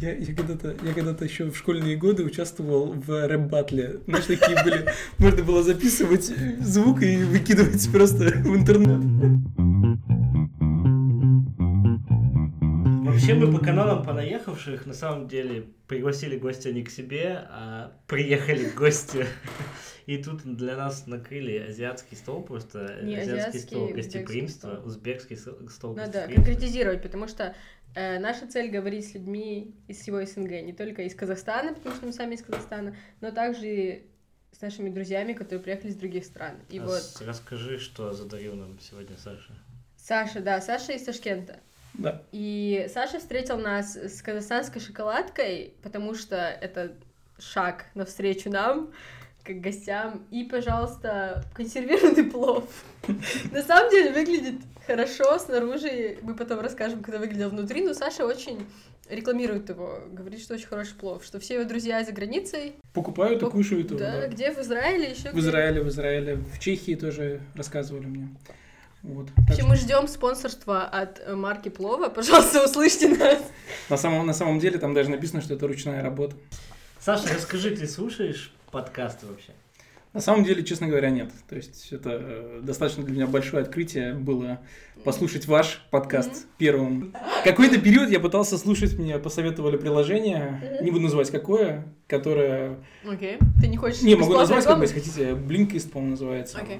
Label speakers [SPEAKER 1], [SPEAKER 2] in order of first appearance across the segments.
[SPEAKER 1] Я, я когда-то я когда-то еще в школьные годы участвовал в рэп-батле. Знаешь, такие были. Можно было записывать звук и выкидывать просто в интернет.
[SPEAKER 2] Вообще мы по каналам понаехавших на самом деле пригласили гостя не к себе, а приехали гости. И тут для нас накрыли азиатский стол, просто
[SPEAKER 3] Не
[SPEAKER 2] азиатский
[SPEAKER 3] азиатский,
[SPEAKER 2] стол
[SPEAKER 3] узбекский
[SPEAKER 2] гостеприимства,
[SPEAKER 3] стол.
[SPEAKER 2] узбекский стол
[SPEAKER 3] Надо
[SPEAKER 2] гостеприимства.
[SPEAKER 3] конкретизировать, потому что наша цель говорить с людьми из всего СНГ, не только из Казахстана, потому что мы сами из Казахстана, но также и с нашими друзьями, которые приехали из других стран. И
[SPEAKER 2] А
[SPEAKER 3] вот
[SPEAKER 2] Расскажи, что задарил нам сегодня Саша.
[SPEAKER 3] Саша, да, Саша из Ташкента.
[SPEAKER 1] Да.
[SPEAKER 3] И Саша встретил нас с казахстанской шоколадкой, потому что это шаг навстречу нам, как гостям. И, пожалуйста, консервированный плов. На самом деле выглядит хорошо снаружи. Мы потом расскажем, как это выглядело внутри. Но Саша очень рекламирует его. Говорит, что очень хороший плов. Что все его друзья за границей.
[SPEAKER 1] Покупают и
[SPEAKER 3] Пок-
[SPEAKER 1] кушают его.
[SPEAKER 3] Да,
[SPEAKER 1] да.
[SPEAKER 3] где? В Израиле еще
[SPEAKER 1] В Израиле, в Израиле, в Чехии тоже рассказывали мне. Вот. Так
[SPEAKER 3] Вообще, мы ждем спонсорства от э, марки плова. Пожалуйста, услышьте нас.
[SPEAKER 1] На самом, на самом деле там даже написано, что это ручная работа.
[SPEAKER 2] Саша, расскажи, ты слушаешь подкасты вообще?
[SPEAKER 1] На самом деле, честно говоря, нет. То есть это э, достаточно для меня большое открытие было послушать ваш подкаст
[SPEAKER 3] Мгм.
[SPEAKER 1] первым. Какой-то период я пытался слушать, мне посоветовали приложение,
[SPEAKER 3] Мгм.
[SPEAKER 1] не буду называть какое, которое...
[SPEAKER 3] Окей. Ты не хочешь
[SPEAKER 1] Не, могу назвать, как бы, если хотите, Blinkist, по-моему, называется.
[SPEAKER 3] Окей.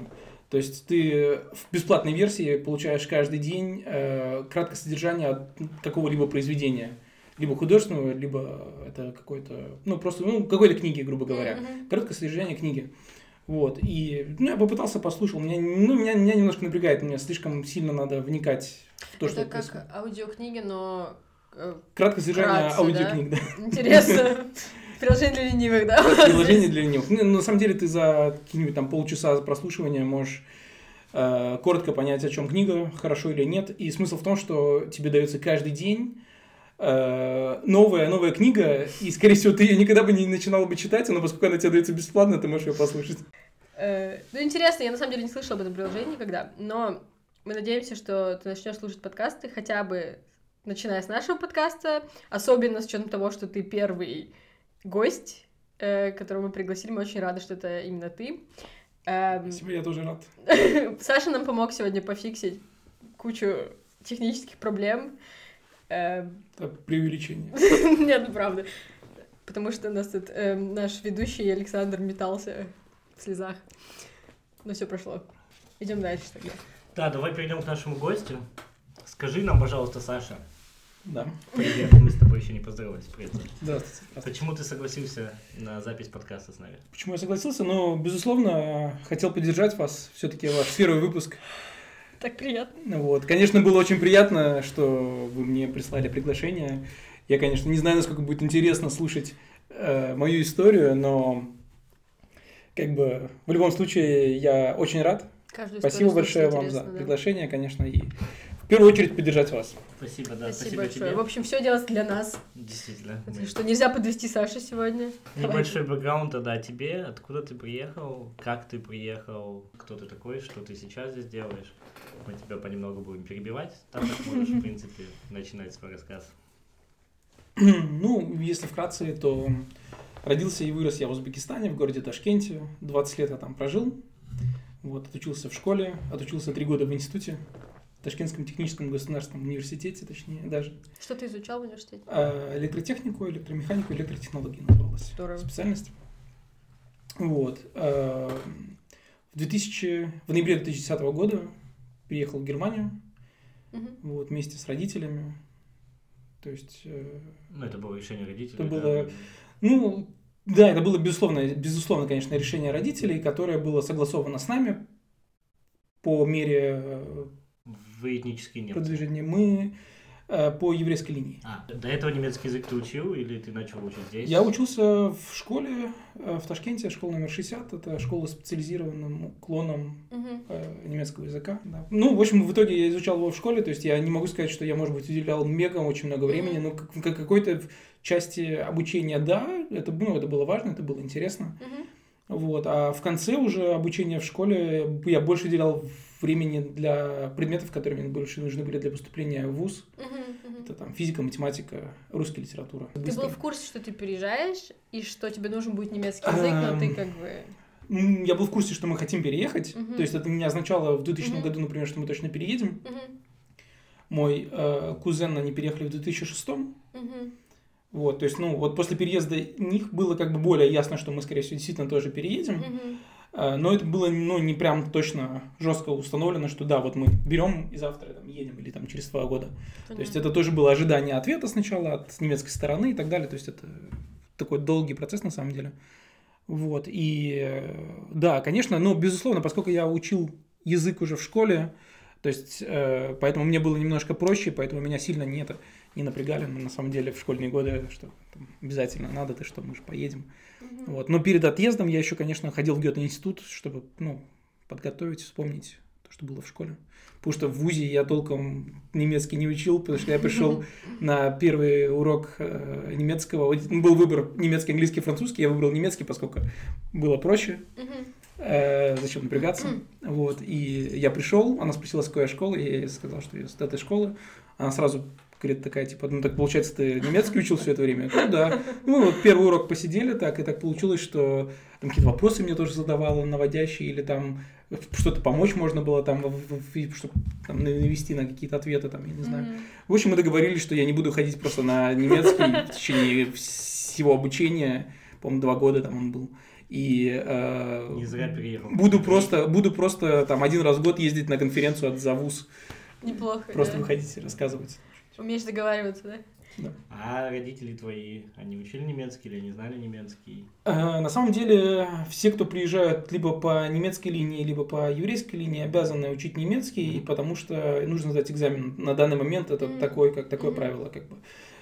[SPEAKER 1] То есть ты в бесплатной версии получаешь каждый день э, краткое содержание от какого-либо произведения. Либо художественного, либо это какой-то, ну, просто, ну, какой-то книги, грубо говоря.
[SPEAKER 3] Мгм.
[SPEAKER 1] Короткое содержание книги. Вот, и ну, я попытался, послушал, меня, ну, меня, меня немножко напрягает, мне слишком сильно надо вникать в то, что
[SPEAKER 3] Это
[SPEAKER 1] происходит.
[SPEAKER 3] как аудиокниги, но э,
[SPEAKER 1] Краткое содержание
[SPEAKER 3] вкратце,
[SPEAKER 1] аудиокниг, да.
[SPEAKER 3] интересно. Приложение для ленивых, да?
[SPEAKER 1] Приложение для ленивых. Ну, на самом деле ты за какие-нибудь там полчаса прослушивания можешь э, коротко понять, о чем книга, хорошо или нет. И смысл в том, что тебе дается каждый день новая, новая книга, и, скорее всего, ты ее никогда бы не начинал бы читать, но поскольку она тебе дается бесплатно, ты можешь ее послушать.
[SPEAKER 3] Э, Ну, интересно, я на самом деле не слышала об этом приложении никогда, но мы надеемся, что ты начнешь слушать подкасты хотя бы начиная с нашего подкаста, особенно с учетом того, что ты первый гость, э, которого мы пригласили. Мы очень рады, что это именно ты. Эм,
[SPEAKER 1] Спасибо, я тоже рад.
[SPEAKER 3] Саша нам помог сегодня пофиксить кучу технических проблем. Эм,
[SPEAKER 1] Это преувеличение.
[SPEAKER 3] Нет, ну правда. Потому что у нас тут эм, наш ведущий Александр метался в слезах. Но все прошло. Идем дальше тогда.
[SPEAKER 2] Да, давай перейдем к нашему гостю. Скажи нам, пожалуйста, Саша,
[SPEAKER 1] Да.
[SPEAKER 2] привет, мы с тобой еще не поздоровались, привет.
[SPEAKER 1] Здравствуйте. здравствуйте.
[SPEAKER 2] Почему ты согласился на запись подкаста с нами?
[SPEAKER 1] Почему я согласился? Ну, безусловно, хотел поддержать вас. Все-таки ваш первый выпуск.
[SPEAKER 3] Так приятно.
[SPEAKER 1] Вот. Конечно, было очень приятно, что вы мне прислали приглашение. Я, конечно, не знаю, насколько будет интересно слушать э, мою историю, но как бы в любом случае я очень рад.
[SPEAKER 3] Каждую
[SPEAKER 1] Спасибо большое вам за
[SPEAKER 3] да.
[SPEAKER 1] приглашение, конечно, и в первую очередь поддержать вас.
[SPEAKER 2] Спасибо, да,
[SPEAKER 3] Спасибо,
[SPEAKER 2] спасибо,
[SPEAKER 3] большое.
[SPEAKER 2] тебе.
[SPEAKER 3] В общем, все делается для нас.
[SPEAKER 2] Действительно. Мы-
[SPEAKER 3] Что нельзя подвести Сашу сегодня.
[SPEAKER 2] Небольшой бэкграунд тогда о тебе, откуда ты приехал, как ты приехал, кто ты такой, что ты сейчас здесь делаешь. Мы тебя понемногу будем перебивать, так как можешь, в принципе, начинать свой рассказ.
[SPEAKER 1] Ну, если вкратце, то родился и вырос я в Узбекистане, в городе Ташкенте. 20 лет я там прожил. Вот, отучился в школе, отучился три года в институте, Ташкентском техническом государственном университете, точнее, даже.
[SPEAKER 3] Что ты изучал в университете?
[SPEAKER 1] А, Электротехнику, электромеханику, электротехнологии называлась
[SPEAKER 3] Здорово.
[SPEAKER 1] специальность. Вот. а, В, 2000, в ноябре 2010 года приехал в Германию,
[SPEAKER 3] Мгм.
[SPEAKER 1] вот, вместе с родителями. То есть э,
[SPEAKER 2] Ну, это было решение родителей.
[SPEAKER 1] Это
[SPEAKER 2] да.
[SPEAKER 1] было- Ну, да, это было безусловно, безусловно, конечно, решение родителей, которое было согласовано с нами по мере э,
[SPEAKER 2] Вы этнические немцы.
[SPEAKER 1] продвижения. Мы э, по еврейской линии.
[SPEAKER 2] А, до этого немецкий язык ты учил или ты начал учить здесь?
[SPEAKER 1] Я учился в школе э, в Ташкенте, школа номер 60, это школа с специализированным уклоном э, немецкого языка. да. Ну, в общем, в итоге я изучал его в школе, то есть я не могу сказать, что я, может быть, уделял мега очень много времени, но как, как какой-то части обучения, да, это, ну, это было важно, это было интересно. Вот. А в конце уже обучения в школе я больше уделял времени для предметов, которые мне больше нужны были для поступления в ВУЗ.
[SPEAKER 3] Мгм. Мгм.
[SPEAKER 1] Это там физика, математика, русская литература.
[SPEAKER 3] Ты
[SPEAKER 1] Быстро.
[SPEAKER 3] был в курсе, что ты переезжаешь, и что тебе нужен будет немецкий язык, но ты
[SPEAKER 1] Эм,
[SPEAKER 3] как бы...
[SPEAKER 1] Я был в курсе, что мы хотим переехать.
[SPEAKER 3] Мгм.
[SPEAKER 1] То есть это не означало в 2000
[SPEAKER 3] Мгм.
[SPEAKER 1] году, например, что мы точно переедем.
[SPEAKER 3] Мгм,
[SPEAKER 1] Мой э, кузен, они переехали в 2006
[SPEAKER 3] мгм,
[SPEAKER 1] Вот, то есть, ну, вот после переезда них было как бы более ясно, что мы, скорее всего, действительно тоже переедем.
[SPEAKER 3] мгм.
[SPEAKER 1] Э, Но это было, ну, не прям точно жестко установлено, что да, вот мы берем и завтра там едем или там через два года. То есть
[SPEAKER 3] Понятно.
[SPEAKER 1] это тоже было ожидание ответа сначала от немецкой стороны и так далее. То есть это такой долгий процесс на самом деле. Вот. И э, да, конечно, но безусловно, поскольку я учил язык уже в школе, то есть э, поэтому мне было немножко проще, поэтому меня сильно не, это, не напрягали. Но на самом деле в школьные годы, что там, обязательно надо, ты что, мы же поедем.
[SPEAKER 3] Мгм.
[SPEAKER 1] Вот. Но перед отъездом я еще, конечно, ходил в Гёте-институт, чтобы ну, подготовить, вспомнить то, что было в школе. Потому что в ВУЗе я толком немецкий не учил, потому что я пришел на первый урок э, немецкого. Был выбор немецкий, английский, французский. Я выбрал немецкий, поскольку было проще. Э, зачем напрягаться? Вот. И я пришел, она спросила, с какой я школы, я ей сказал, что я с этой школы. Она сразу говорит такая, типа, ну так получается, ты немецкий учил все это время? Говорю, да. Ну вот первый урок посидели так, и так получилось, что там какие-то вопросы мне тоже задавала наводящие, или там что-то помочь можно было там, чтобы там, навести на какие-то ответы, там, я не знаю.
[SPEAKER 3] Мгм.
[SPEAKER 1] В общем, мы договорились, что я не буду ходить просто на немецкий в течение всего обучения, по-моему, два года там он был. И э,
[SPEAKER 2] Не зря
[SPEAKER 1] буду просто, буду просто там один раз в год ездить на конференцию от ЗАВУЗ,
[SPEAKER 3] Неплохо,
[SPEAKER 1] просто
[SPEAKER 3] да.
[SPEAKER 1] выходить и рассказывать.
[SPEAKER 3] Умеешь договариваться, да?
[SPEAKER 2] А родители твои, они учили немецкий или не знали немецкий?
[SPEAKER 1] Э, На самом деле, все, кто приезжают либо по немецкой линии, либо по еврейской линии, обязаны учить немецкий, потому что нужно сдать экзамен. На данный момент это
[SPEAKER 3] Мгм.
[SPEAKER 1] такое, как такое
[SPEAKER 3] Мгм.
[SPEAKER 1] правило, как бы.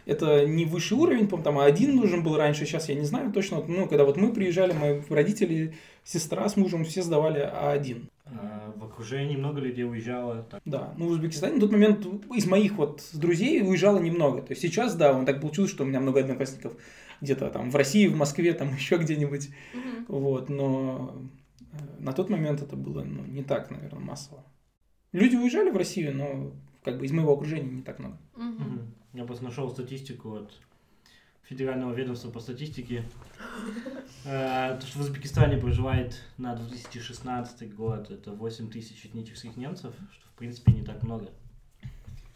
[SPEAKER 1] Это не высший уровень, по-моему, там один нужен был раньше, сейчас я не знаю точно. Ну, когда вот мы приезжали, мои родители, сестра с мужем все сдавали А1.
[SPEAKER 2] А в окружении много людей уезжало. так.
[SPEAKER 1] Да, ну в Узбекистане на тот момент из моих вот друзей уезжало немного. То есть сейчас, да, он так получилось, что у меня много одноклассников где-то там в России, в Москве, там еще где-нибудь.
[SPEAKER 3] Мгм.
[SPEAKER 1] Вот, но э, на тот момент это было ну, не так, наверное, массово. Люди уезжали в Россию, но как бы из моего окружения не так много.
[SPEAKER 3] Мгм.
[SPEAKER 2] Я просто нашел статистику от Федерального ведомства по статистике. Э, То, что в Узбекистане проживает на 2016 год, это 8 тысяч этнических немцев, что в принципе не так много.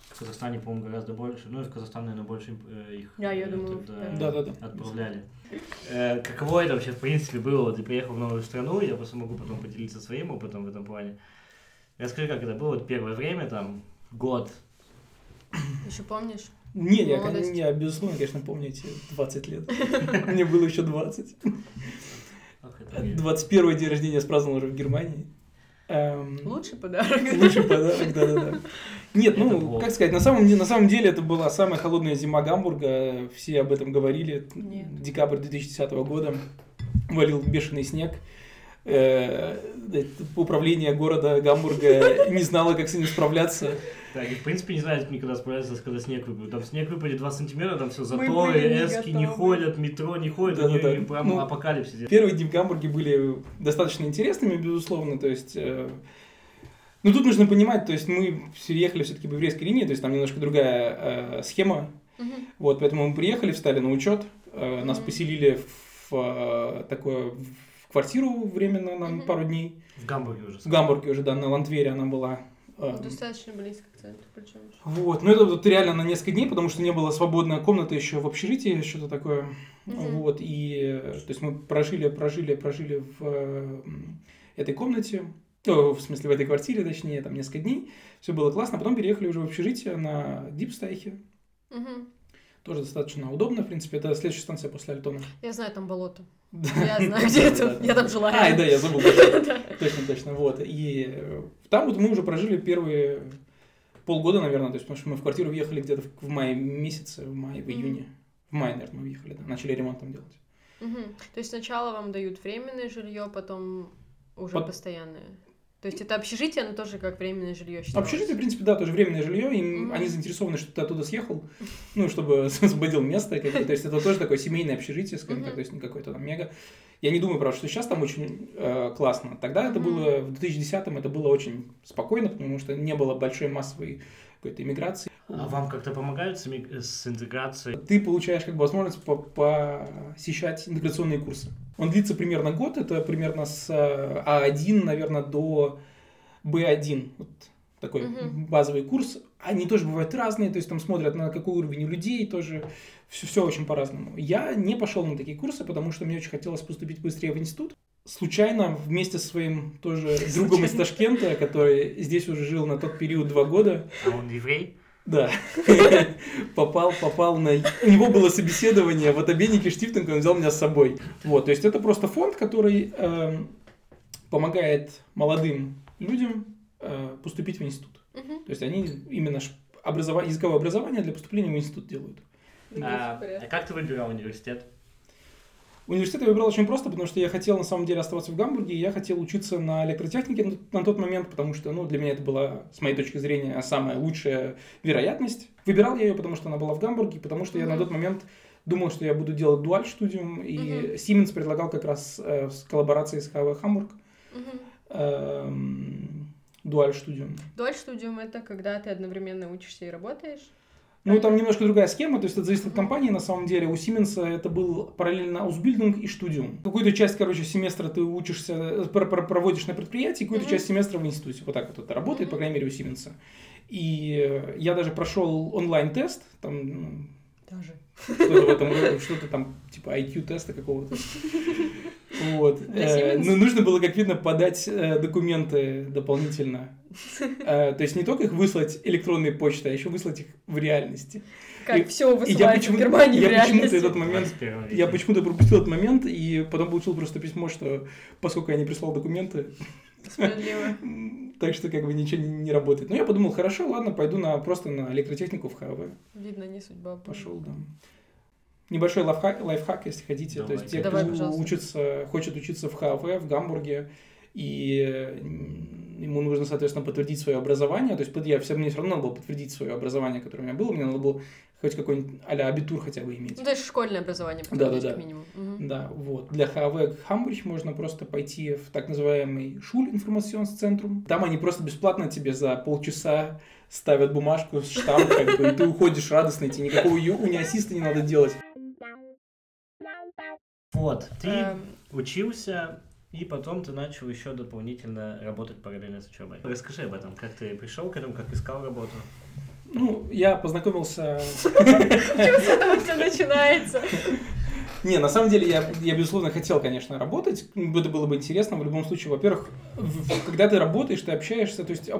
[SPEAKER 2] В Казахстане, по-моему, гораздо больше. Ну и в Казахстан, наверное, больше э, их
[SPEAKER 3] Да, я
[SPEAKER 2] э,
[SPEAKER 3] думаю,
[SPEAKER 2] туда
[SPEAKER 3] да.
[SPEAKER 1] Да-да-да.
[SPEAKER 2] отправляли. Каково это вообще, в принципе, было? Вот Ты приехал в новую страну, я просто могу потом поделиться своим опытом в этом плане. Расскажи, как это было вот первое время, там, год.
[SPEAKER 3] Еще помнишь?
[SPEAKER 1] Не, я,
[SPEAKER 3] Молодость.
[SPEAKER 1] я, безусловно, конечно, помню эти 20 лет. Мне было еще 20.
[SPEAKER 2] Ох, это мне-
[SPEAKER 1] 21 день рождения справил уже в Германии. Эм,
[SPEAKER 3] Лучший подарок.
[SPEAKER 1] Лучший подарок, да-да-да. Нет, ну, как сказать, на самом, деле, на самом деле это была самая холодная зима Гамбурга, все об этом говорили.
[SPEAKER 3] Нет.
[SPEAKER 1] Декабрь 2010 года валил бешеный снег. Э, Управление города Гамбурга не знало, как с этим справляться.
[SPEAKER 2] Так, и в принципе не знают никогда справляться, когда снег выпадет. Там снег выпадет 2 сантиметра, там все заторы, эски не ходят, метро не ходит,
[SPEAKER 1] Да-да-да.
[SPEAKER 2] они прям
[SPEAKER 1] Ну,
[SPEAKER 2] апокалипсис.
[SPEAKER 1] Первые дни в Гамбурге были достаточно интересными, безусловно, то есть... э, Ну, тут нужно понимать, то есть мы переехали все-таки по еврейской линии, то есть там немножко другая э, схема,
[SPEAKER 3] Мгм.
[SPEAKER 1] Вот, поэтому мы приехали, встали на учет, э, нас поселили в э, такое в квартиру временно на
[SPEAKER 3] Мгм.
[SPEAKER 1] пару дней.
[SPEAKER 2] В Гамбурге уже.
[SPEAKER 1] В Гамбурге уже, да, на Лантвере она была. Э,
[SPEAKER 3] Достаточно близко к центру, причем.
[SPEAKER 1] Вот, ну это вот реально на несколько дней, потому что не было свободной комнаты еще в общежитии, что-то такое.
[SPEAKER 3] Мгм.
[SPEAKER 1] Вот, и то есть мы прожили, прожили, прожили в этой комнате, О, в смысле в этой квартире, точнее, там несколько дней. Все было классно, потом переехали уже в общежитие на Дипстайхе.
[SPEAKER 3] Мгм.
[SPEAKER 1] Тоже достаточно удобно, в принципе, это следующая станция после Альтона.
[SPEAKER 3] Я знаю, там болото. Я знаю, где это. Я там жила.
[SPEAKER 1] А, да, я забыл. Точно, точно. Вот. И э, там вот мы уже прожили первые полгода, наверное, то есть, потому что мы в квартиру въехали где-то в- мае месяце, в мае, в июне. В мае, наверное, мы въехали, да, начали ремонт там делать.
[SPEAKER 3] То есть сначала вам дают временное жилье, потом уже постоянное. То есть это общежитие, оно тоже как временное жилье считалось.
[SPEAKER 1] Общежитие, в принципе, да, тоже временное жилье, и
[SPEAKER 3] Мгм.
[SPEAKER 1] они заинтересованы, что ты оттуда съехал, ну, чтобы освободил место, как бы. то есть это тоже такое семейное общежитие, скажем так,
[SPEAKER 3] Мгм.
[SPEAKER 1] то есть не какое-то там мега. Я не думаю, правда, что сейчас там очень э, классно. Тогда это
[SPEAKER 3] Мгм.
[SPEAKER 1] было, в 2010-м это было очень спокойно, потому что не было большой массовой какой-то иммиграции.
[SPEAKER 2] А вам как-то помогают с, ми- с интеграцией?
[SPEAKER 1] Ты получаешь как бы возможность по- посещать интеграционные курсы. Он длится примерно год, это примерно с э, А1, наверное, до Б1. Вот такой
[SPEAKER 3] Мгм.
[SPEAKER 1] базовый курс. Они тоже бывают разные, то есть там смотрят на какой уровень у людей, тоже все, все очень по-разному. Я не пошел на такие курсы, потому что мне очень хотелось поступить быстрее в институт. Случайно вместе со своим тоже другом из Ташкента, который здесь уже жил на тот период два года,
[SPEAKER 2] А он еврей?
[SPEAKER 1] Да. попал, попал на... У него было собеседование в Отобеннике Штифтинг, он взял меня с собой. Вот, то есть это просто фонд, который эм, помогает молодым людям э, поступить в институт.
[SPEAKER 3] Мгм.
[SPEAKER 1] То есть они именно образова- языковое образование для поступления в институт делают.
[SPEAKER 2] А, а как ты выбирал университет?
[SPEAKER 1] Университет я выбрал очень просто, потому что я хотел на самом деле оставаться в Гамбурге, и я хотел учиться на электротехнике на, тот момент, потому что, ну, для меня это была, с моей точки зрения, самая лучшая вероятность. Выбирал я ее, потому что она была в Гамбурге, потому что я на тот момент думал, что я буду делать дуаль студиум, и
[SPEAKER 3] Мгм.
[SPEAKER 1] Siemens предлагал как раз э, в коллаборации с Hamburg
[SPEAKER 3] Мгм.
[SPEAKER 1] эм, дуаль студиум.
[SPEAKER 3] Дуаль студиум это когда ты одновременно учишься и работаешь.
[SPEAKER 1] Ну, там немножко другая схема, то есть это зависит от компании, на самом деле. У Siemens это был параллельно Ausbildung и студиум. Какую-то часть, короче, семестра ты учишься, э, пр- пр- проводишь на предприятии, какую-то
[SPEAKER 3] Мгм.
[SPEAKER 1] часть семестра в институте. Вот так вот это работает, по
[SPEAKER 3] Мгм.
[SPEAKER 1] крайней мере, у Siemens. И э, я даже прошел онлайн-тест, там, ну,
[SPEAKER 3] Даже.
[SPEAKER 1] что-то в этом что-то там, типа IQ-теста какого-то. Вот.
[SPEAKER 3] Для
[SPEAKER 1] Э,
[SPEAKER 3] Siemens?
[SPEAKER 1] Ну, нужно было, как видно, подать э, документы дополнительно. Э, То есть не только их выслать электронной почтой, а еще выслать их в реальности.
[SPEAKER 3] Как все
[SPEAKER 1] И я
[SPEAKER 3] высылается в Германии в
[SPEAKER 1] я почему-то
[SPEAKER 3] реальности.
[SPEAKER 1] этот момент,
[SPEAKER 2] 21 веке.
[SPEAKER 1] я почему-то пропустил этот момент, и потом получил просто письмо, что поскольку я не прислал документы, так что как бы ничего не, не работает. Но я подумал, хорошо, ладно, пойду на, просто на электротехнику в ХВ.
[SPEAKER 3] Видно, не судьба.
[SPEAKER 1] Пошел, да. Небольшой лайфхак, лайфхак если хотите. То
[SPEAKER 2] Давай.
[SPEAKER 1] есть те,
[SPEAKER 3] Давай,
[SPEAKER 1] кто
[SPEAKER 3] пожалуйста.
[SPEAKER 1] учится, хочет учиться в ХВ, в Гамбурге, и ему нужно, соответственно, подтвердить свое образование. То есть я все, мне все равно надо было подтвердить свое образование, которое у меня было. Мне надо было хоть какой-нибудь а-ля абитур хотя бы иметь.
[SPEAKER 3] Ну, то есть школьное образование,
[SPEAKER 1] Да, да, да.
[SPEAKER 3] как минимум. Мгм.
[SPEAKER 1] Да, вот. Для ХВ Хамбург можно просто пойти в так называемый Шуль информационсцентрум. Там они просто бесплатно тебе за полчаса ставят бумажку с штамп, как бы, и ты уходишь радостный, тебе никакого униасиста не надо делать.
[SPEAKER 2] Вот, ты
[SPEAKER 3] Эм,
[SPEAKER 2] учился, и потом ты начал еще дополнительно работать параллельно с учебой. Расскажи об этом, как ты пришел к этому, как искал работу.
[SPEAKER 1] Ну, я познакомился...
[SPEAKER 3] Почему с этого все начинается?
[SPEAKER 1] Не, на самом деле я, я безусловно хотел, конечно, работать. Это было бы интересно. В любом случае, во-первых, когда ты работаешь, ты общаешься, то есть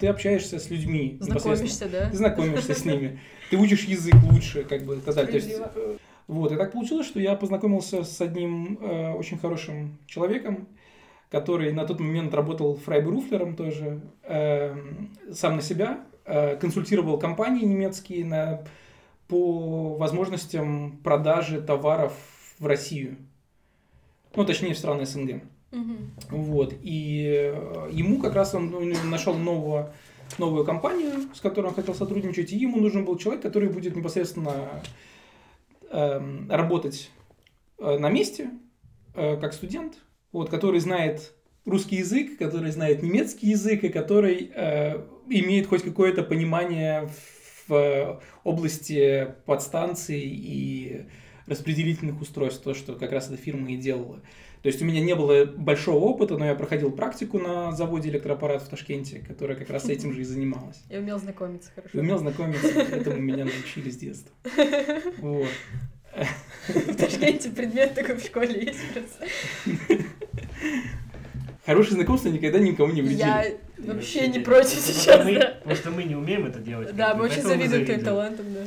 [SPEAKER 1] ты общаешься с людьми.
[SPEAKER 3] Знакомишься, да?
[SPEAKER 1] Ты знакомишься с ними. Ты учишь язык лучше, как бы сказать. То есть, вот, и так получилось, что я познакомился с одним э, очень хорошим человеком, который на тот момент работал фрайберуфлером тоже, э, сам на себя, э, консультировал компании немецкие на, по возможностям продажи товаров в Россию. Ну, точнее, в страны СНГ.
[SPEAKER 3] Мгм.
[SPEAKER 1] Вот. И э, ему как раз он, он нашел нового, новую компанию, с которой он хотел сотрудничать, и ему нужен был человек, который будет непосредственно работать э, на месте, э, как студент, вот, который знает русский язык, который знает немецкий язык, и который э, имеет хоть какое-то понимание в э, области подстанций и распределительных устройств, то, что как раз эта фирма и делала. То есть у меня не было большого опыта, но я проходил практику на заводе электроаппарат в Ташкенте, которая как раз этим же и занималась.
[SPEAKER 3] Я умел знакомиться хорошо.
[SPEAKER 1] умел знакомиться, этому меня научили с детства. Вот.
[SPEAKER 3] В Ташкенте предмет такой в школе есть просто.
[SPEAKER 1] Хорошие знакомства никогда никому не вредили.
[SPEAKER 3] Я вообще не против сейчас, да.
[SPEAKER 2] Потому что мы не умеем это делать.
[SPEAKER 3] Да, мы очень завидуем твоим талантам, да.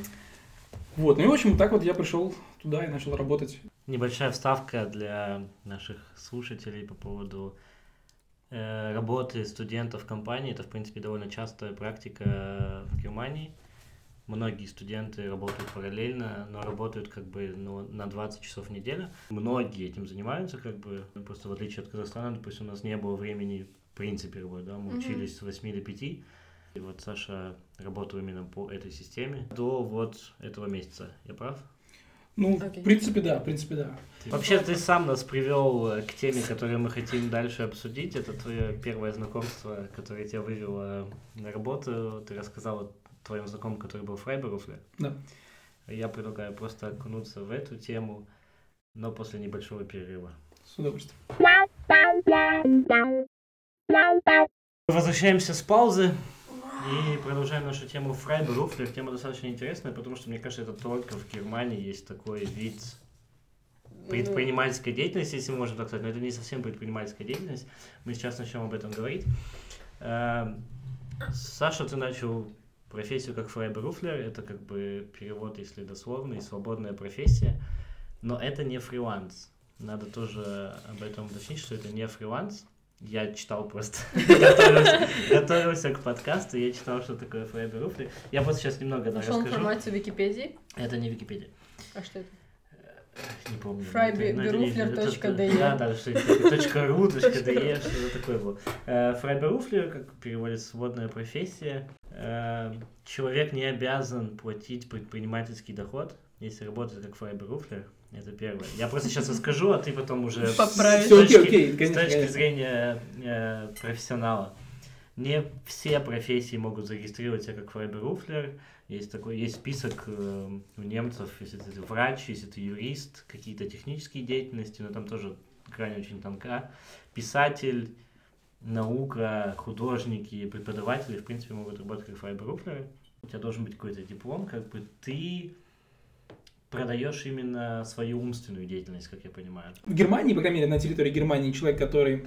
[SPEAKER 1] Вот, ну и в общем, так вот я пришел туда и начал работать.
[SPEAKER 2] Небольшая вставка для наших слушателей по поводу э, работы студентов в компании. Это, в принципе, довольно частая практика в Германии. Многие студенты работают параллельно, но работают как бы ну, на 20 часов в неделю. Многие этим занимаются, как бы, просто в отличие от Казахстана, допустим, у нас не было времени в принципе работать, да, мы
[SPEAKER 3] Мгм.
[SPEAKER 2] учились с 8 до 5, и вот Саша работал именно по этой системе до вот этого месяца. Я прав?
[SPEAKER 1] Ну,
[SPEAKER 3] Окей.
[SPEAKER 1] в принципе, да, в принципе, да.
[SPEAKER 2] Вообще, ты сам нас привел э, к теме, которую мы хотим дальше обсудить. Это твое первое знакомство, которое тебя вывело на работу. Ты рассказал твоим знакомым, который был Фрайберуфлер.
[SPEAKER 1] Да.
[SPEAKER 2] Я предлагаю просто окунуться в эту тему, но после небольшого перерыва.
[SPEAKER 1] С удовольствием.
[SPEAKER 2] Возвращаемся с паузы и продолжаем нашу тему Фрайберуфлер. Тема достаточно интересная, потому что, мне кажется, это только в Германии есть такой вид предпринимательской деятельности, если можем так сказать, но это не совсем предпринимательская деятельность. Мы сейчас начнем об этом говорить. Эм, Саша, ты начал профессию как фрайберуфлер, это как бы перевод, если дословный, свободная профессия, но это не фриланс. Надо тоже об этом уточнить, что это не фриланс. Я читал просто, готовился, готовился к подкасту, я читал, что такое фрайберуфлер. Я просто сейчас немного да,
[SPEAKER 3] Нашел
[SPEAKER 2] расскажу.
[SPEAKER 3] информацию в Википедии.
[SPEAKER 2] Это не Википедия.
[SPEAKER 3] А что это?
[SPEAKER 2] Не помню.
[SPEAKER 3] Фрайбе-
[SPEAKER 2] Ну, Да, да, точка .ру, .de, что-то такое было. Э, Фрайберуфлер, как переводится, свободная профессия. Э, Человек не обязан платить предпринимательский доход, если работает как фрайберуфлер. Это первое. Я просто сейчас расскажу, а ты потом уже с-
[SPEAKER 3] Поправишь.
[SPEAKER 2] с
[SPEAKER 1] окей,
[SPEAKER 2] точки-
[SPEAKER 1] окей,
[SPEAKER 2] с
[SPEAKER 1] конечно,
[SPEAKER 2] точки
[SPEAKER 1] конечно.
[SPEAKER 2] зрения э, профессионала. Не все профессии могут зарегистрировать себя как фрайберуфлер. Есть такой, есть список э, у немцев, если ты врач, если ты юрист, какие-то технические деятельности, но там тоже грань очень тонка. Писатель, наука, художники, преподаватели, в принципе, могут работать как фрайберуфлеры. У тебя должен быть какой-то диплом, как бы ты продаешь именно свою умственную деятельность, как я понимаю.
[SPEAKER 1] В Германии, по крайней мере, на территории Германии, человек, который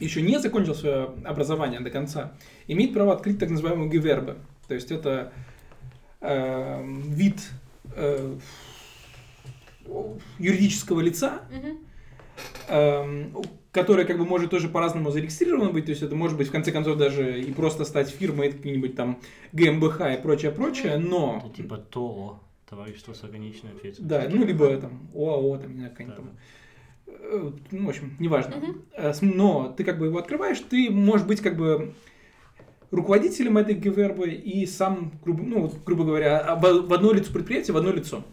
[SPEAKER 1] еще не закончил свое образование до конца, имеет право открыть так называемую гевербе. То есть это э, вид э, юридического лица,
[SPEAKER 3] Мгм.
[SPEAKER 1] эм, который как бы может тоже по-разному зарегистрирован быть, то есть это может быть в конце концов даже и просто стать фирмой, какие-нибудь там ГМБХ и прочее, прочее, но...
[SPEAKER 2] Это типа ТО, товарищество с ограниченной ответственностью.
[SPEAKER 1] Да, ну либо там ОАО, там, не знаю, какая-нибудь
[SPEAKER 2] Да.
[SPEAKER 1] там... э, Ну, в общем, неважно. С- Но ты как бы его открываешь, ты можешь быть как бы руководителем этой гевербы и сам, грубо, ну, грубо говоря, в одно лицо предприятие, в одно лицо.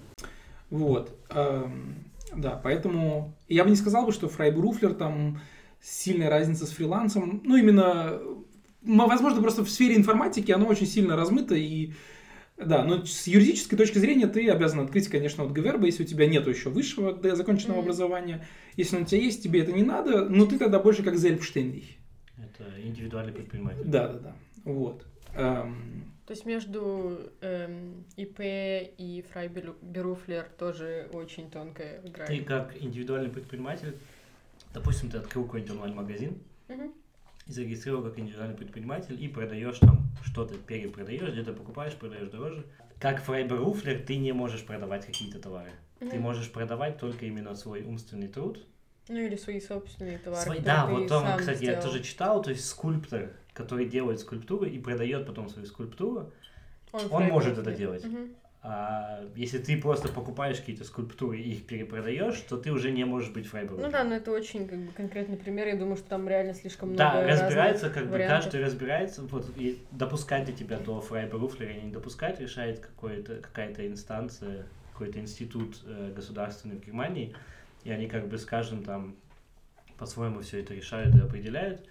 [SPEAKER 1] Вот. Эм, Да, поэтому я бы не сказал бы, что фрайберуфлер там сильная разница с фрилансом. Ну, именно, возможно, просто в сфере информатики оно очень сильно размыто и да, но с юридической точки зрения ты обязан открыть, конечно, вот ГВРБ, если у тебя нет еще высшего законченного
[SPEAKER 3] Мгм.
[SPEAKER 1] образования. Если он у тебя есть, тебе это не надо, но ты тогда больше как Зельбштейнdig.
[SPEAKER 2] Это индивидуальный предприниматель.
[SPEAKER 1] Да, да, да. Вот. Эм,
[SPEAKER 3] То есть между эм, ИП и Фрайберуфлер тоже очень тонкая
[SPEAKER 2] Ты
[SPEAKER 3] грань.
[SPEAKER 2] как индивидуальный предприниматель, допустим, ты открыл какой-нибудь онлайн-магазин
[SPEAKER 3] Мгм.
[SPEAKER 2] И зарегистрировал как индивидуальный предприниматель и продаешь там что-то, перепродаешь, где-то покупаешь, продаешь дороже. Как фрайберуфлер ты не можешь продавать какие-то товары. Ты
[SPEAKER 3] Мгм.
[SPEAKER 2] можешь продавать только именно свой умственный труд.
[SPEAKER 3] Ну или свои собственные товары.
[SPEAKER 2] Свои- да,
[SPEAKER 3] ты
[SPEAKER 2] вот там,
[SPEAKER 3] сам
[SPEAKER 2] кстати, я
[SPEAKER 3] сделал.
[SPEAKER 2] тоже читал, то есть скульптор, который делает скульптуры и продает потом свою скульптуру, он может это делать.
[SPEAKER 3] Мгм.
[SPEAKER 2] А если ты просто покупаешь какие-то скульптуры и их перепродаешь, то ты уже не можешь быть фрайберуфлером.
[SPEAKER 3] Ну да, но это очень как бы конкретный пример. Я думаю, что там реально слишком много
[SPEAKER 2] Да, разбирается, как бы
[SPEAKER 3] вариантов.
[SPEAKER 2] каждый разбирается, вот и допускать ли тебя до фрайберуфлера или не допускать, решает какая-то инстанция, какой-то институт э, государственный в Германии, и они как бы с каждым там по-своему все это решают и определяют.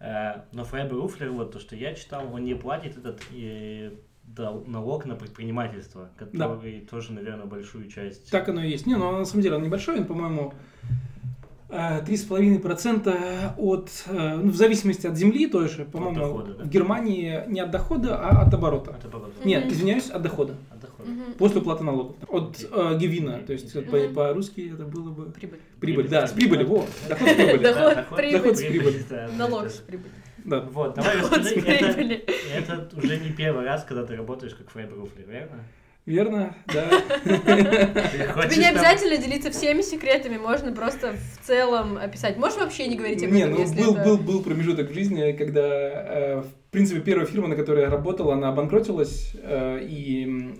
[SPEAKER 2] Э, но фрайберуфлер, вот то, что я читал, он не платит этот э, налог на предпринимательство, который тоже, наверное, большую часть...
[SPEAKER 1] так оно и есть. Не, ну на самом деле он небольшой, он, по-моему, э, 3,5% от, э, ну, в зависимости от земли тоже, по-моему,
[SPEAKER 2] дохода, да.
[SPEAKER 1] в Германии не от дохода, а от оборота.
[SPEAKER 2] Это было
[SPEAKER 1] Нет,
[SPEAKER 3] Мгм.
[SPEAKER 1] извиняюсь, от дохода.
[SPEAKER 2] от дохода.
[SPEAKER 3] Мгм.
[SPEAKER 1] После уплаты налогов. От э, гивина, то есть
[SPEAKER 3] Мгм.
[SPEAKER 1] по- по-русски это было бы...
[SPEAKER 3] Прибыль.
[SPEAKER 1] Прибыль, да, с прибыли, во, доход с прибыли.
[SPEAKER 3] Доход, прибыль.
[SPEAKER 1] с прибыли.
[SPEAKER 2] да, да,
[SPEAKER 3] Налог
[SPEAKER 2] да.
[SPEAKER 3] с прибыли.
[SPEAKER 1] Да.
[SPEAKER 2] Вот, давай расскажи, это, это уже не первый раз, когда ты работаешь как фрейбруфлер, верно?
[SPEAKER 1] Верно, да.
[SPEAKER 3] Тебе не обязательно делиться всеми секретами, можно просто в целом описать. Можешь вообще не говорить об этом,
[SPEAKER 1] ну
[SPEAKER 3] если
[SPEAKER 1] был,
[SPEAKER 3] это...
[SPEAKER 1] был, был промежуток в жизни, когда, э, в принципе, первая фирма, на которой я работал, она обанкротилась, э, и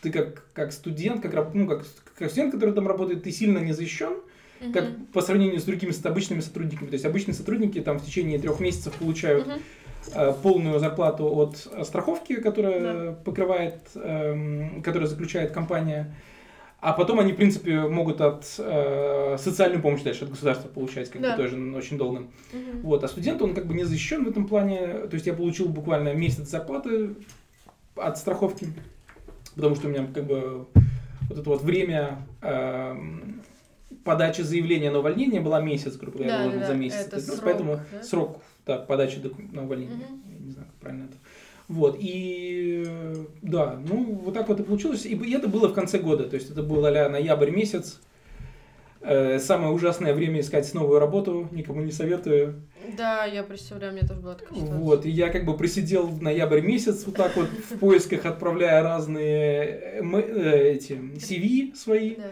[SPEAKER 1] ты как, как студент, как, раб- ну, как, как студент, который там работает, ты сильно не защищен,
[SPEAKER 3] Мгм.
[SPEAKER 1] как по сравнению с другими с обычными сотрудниками. То есть обычные сотрудники там в течение трех месяцев получают э, полную зарплату от э, страховки, которая покрывает, эм, которая заключает компания. А потом они, в принципе, могут от э, социальную помощь дальше от государства получать, как
[SPEAKER 3] Да.
[SPEAKER 1] бы тоже очень долго.
[SPEAKER 3] Мгм.
[SPEAKER 1] Вот, а студент, он как бы не защищен в этом плане. То есть я получил буквально месяц зарплаты от страховки, потому что у меня как бы вот это вот время эм, подачи заявления на увольнение была месяц, грубо говоря,
[SPEAKER 3] Да,
[SPEAKER 1] должен
[SPEAKER 3] да,
[SPEAKER 1] за
[SPEAKER 3] да,
[SPEAKER 1] месяц.
[SPEAKER 3] это
[SPEAKER 1] сделать,
[SPEAKER 3] срок,
[SPEAKER 1] поэтому
[SPEAKER 3] да?
[SPEAKER 1] срок так, подачи на увольнение.
[SPEAKER 3] Мгм.
[SPEAKER 1] Я не знаю, как правильно это. Вот, и э, да, ну, вот так вот и получилось. И это было в конце года, то есть это был а ноябрь месяц. Э, Самое ужасное время искать новую работу, никому не советую.
[SPEAKER 3] Да, я представляю, меня тоже была такая ситуация.
[SPEAKER 1] Вот, и я как бы просидел в ноябрь месяц вот так вот в поисках, отправляя разные эм- э, эти CV свои.
[SPEAKER 3] Да.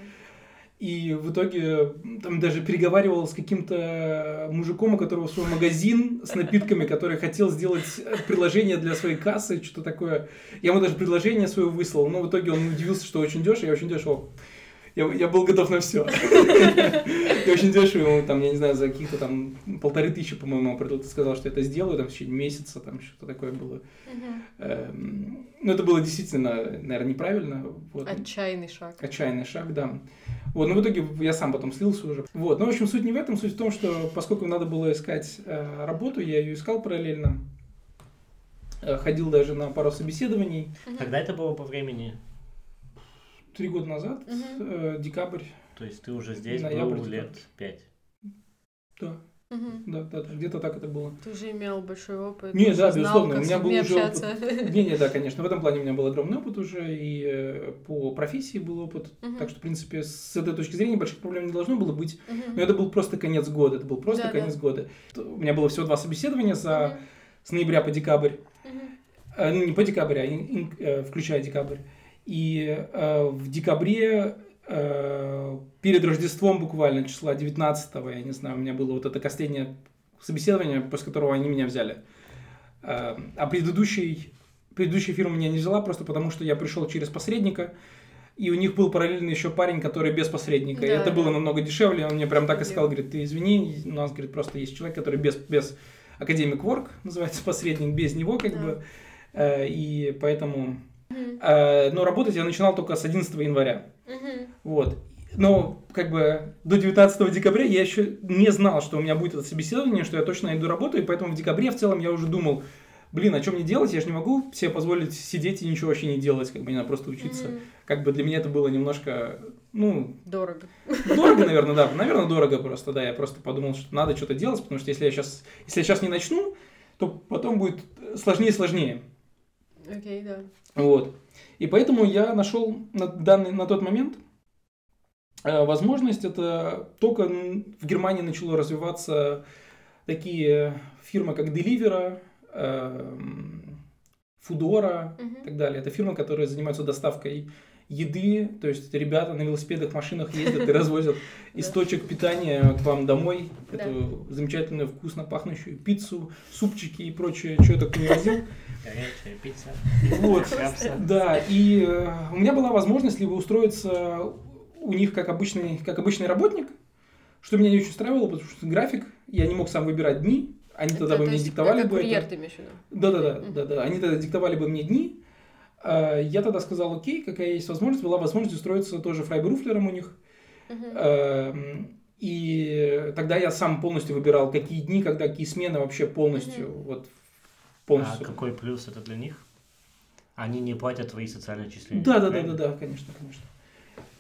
[SPEAKER 1] И в итоге там даже переговаривал с каким-то мужиком, у которого свой магазин с напитками, который хотел сделать приложение для своей кассы, что-то такое. Я ему даже предложение свое выслал, но в итоге он удивился, что очень дешево, я очень дешево. Я, я был готов на все. Я очень дешево ему, там, я не знаю, за каких-то там полторы тысячи, по-моему, предложил, сказал, что это сделаю, там, в течение месяца, там, что-то такое было. Эм, Ну, это было действительно, наверное, неправильно. Вот.
[SPEAKER 3] Отчаянный шаг.
[SPEAKER 1] Отчаянный шаг, да. Вот, но в итоге я сам потом слился уже. Вот, ну, в общем, суть не в этом, суть в том, что поскольку надо было искать э, работу, я ее искал параллельно. Э, ходил даже на пару собеседований.
[SPEAKER 2] Когда это было по времени?
[SPEAKER 1] Три года назад,
[SPEAKER 3] Мгм.
[SPEAKER 1] э, декабрь,
[SPEAKER 2] То есть ты уже здесь
[SPEAKER 1] Ноябрь,
[SPEAKER 2] был
[SPEAKER 1] декабрь.
[SPEAKER 2] лет пять.
[SPEAKER 1] да,
[SPEAKER 3] Мгм.
[SPEAKER 1] да, да, да, где-то так это было.
[SPEAKER 3] Ты же имел большой опыт.
[SPEAKER 1] Не, да,
[SPEAKER 3] знал,
[SPEAKER 1] безусловно,
[SPEAKER 3] как
[SPEAKER 1] у меня был уже
[SPEAKER 3] общаться.
[SPEAKER 1] Не, не, да, конечно, в этом плане у меня был огромный опыт уже, и э, по профессии был опыт,
[SPEAKER 3] Мгм.
[SPEAKER 1] так что, в принципе, с этой точки зрения больших проблем не должно было быть.
[SPEAKER 3] Мгм.
[SPEAKER 1] Но это был просто конец года, это был просто
[SPEAKER 3] Да, да.
[SPEAKER 1] конец года. У меня было всего два собеседования за
[SPEAKER 3] Мгм.
[SPEAKER 1] с ноября по декабрь. Э, ну, не по декабрь, а ин- ин- э, включая декабрь. И э, в декабре, э, перед Рождеством буквально, числа 19 я не знаю, у меня было вот это последнее собеседование, после которого они меня взяли. Э, а предыдущий, предыдущая фирма меня не взяла просто потому, что я пришел через посредника, и у них был параллельно еще парень, который без посредника. и
[SPEAKER 3] Да,
[SPEAKER 1] это
[SPEAKER 3] да.
[SPEAKER 1] было намного дешевле. Он мне прям так и сказал, говорит, ты извини, у нас, говорит, просто есть человек, который без, без Academic Work, называется посредник, без него как
[SPEAKER 3] Да.
[SPEAKER 1] бы. Э, И поэтому... Э, Но работать я начинал только с 11 января. Вот. Но как бы до 19 декабря я еще не знал, что у меня будет это собеседование, что я точно найду работу, и поэтому в декабре в целом я уже думал, блин, а что мне делать? Я же не могу себе позволить сидеть и ничего вообще не делать, как бы мне надо просто учиться. Как бы для меня это было немножко, ну,
[SPEAKER 3] Дорого.
[SPEAKER 1] дорого, наверное, да, наверное, дорого просто, да, я просто подумал, что надо что-то делать, потому что если я сейчас, если я сейчас не начну, то потом будет сложнее и сложнее.
[SPEAKER 3] Окей, да.
[SPEAKER 1] Вот. И поэтому я нашел на, данный, на тот момент э, возможность. Это только в Германии начало развиваться такие фирмы, как Deliveroo, эм, Foodora и
[SPEAKER 3] Мгм.
[SPEAKER 1] так далее. Это фирмы, которые занимаются доставкой еды, то есть ребята на велосипедах, машинах ездят и развозят из точек питания к вам домой эту замечательную, вкусно пахнущую пиццу, супчики и прочее, что я только не возил.
[SPEAKER 2] Горячая пицца.
[SPEAKER 1] Вот, да, и э, у меня была возможность либо устроиться у них как обычный, как обычный работник, что меня не очень устраивало, потому что график, я не мог сам выбирать дни, они
[SPEAKER 3] Это,
[SPEAKER 1] тогда бы мне диктовали бы
[SPEAKER 3] курьер
[SPEAKER 1] это.
[SPEAKER 3] ты имеешь в виду?
[SPEAKER 1] Да-да-да,
[SPEAKER 3] Мгм.
[SPEAKER 1] да-да, они тогда диктовали бы мне дни. А, Я тогда сказал, окей, какая есть возможность, была возможность устроиться тоже фрайберуфлером у них. Эм, И тогда я сам полностью выбирал, какие дни, когда какие смены вообще полностью,
[SPEAKER 3] Мгм.
[SPEAKER 1] Вот
[SPEAKER 2] А
[SPEAKER 1] полностью.
[SPEAKER 2] какой плюс это для них? Они не платят твои социальные отчисления.
[SPEAKER 1] Да, да, да, да, да, конечно, конечно.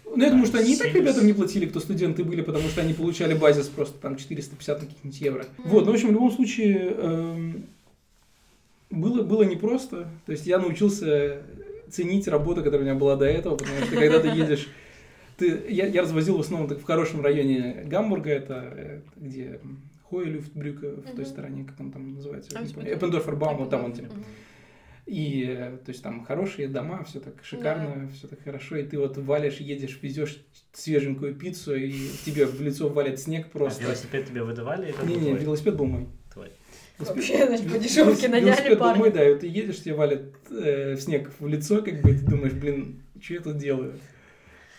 [SPEAKER 1] Ну, я думаю, что они и так ребятам не платили, кто студенты были, потому что они получали базис просто там 450 на каких-нибудь евро. Вот, ну, в общем, в любом случае, эм, было, было непросто. То есть я научился ценить работу, которая у меня была до этого, потому что когда ты едешь... Ты, я, я развозил в основном так в хорошем районе Гамбурга, это э, где Хойлюфтбрюке, в той стороне, как он там называется,
[SPEAKER 3] А,
[SPEAKER 1] помню. Эппендорфер-Баум, вот там он
[SPEAKER 3] Мгм.
[SPEAKER 1] и, э, то есть, там хорошие дома, все так шикарно, все так хорошо, и ты вот валишь, едешь, везешь свеженькую пиццу, и тебе в лицо валит снег
[SPEAKER 2] А
[SPEAKER 1] просто.
[SPEAKER 2] велосипед тебе выдавали?
[SPEAKER 1] Не-не, велосипед был мой.
[SPEAKER 2] Твой.
[SPEAKER 1] Велосипед-
[SPEAKER 3] Вообще, значит, по дешевке
[SPEAKER 1] велосипед-
[SPEAKER 3] наняли
[SPEAKER 1] Велосипед был
[SPEAKER 3] парня.
[SPEAKER 1] мой, да, и ты едешь, тебе валит э, в снег в лицо, как бы, и ты думаешь, блин, что я тут делаю?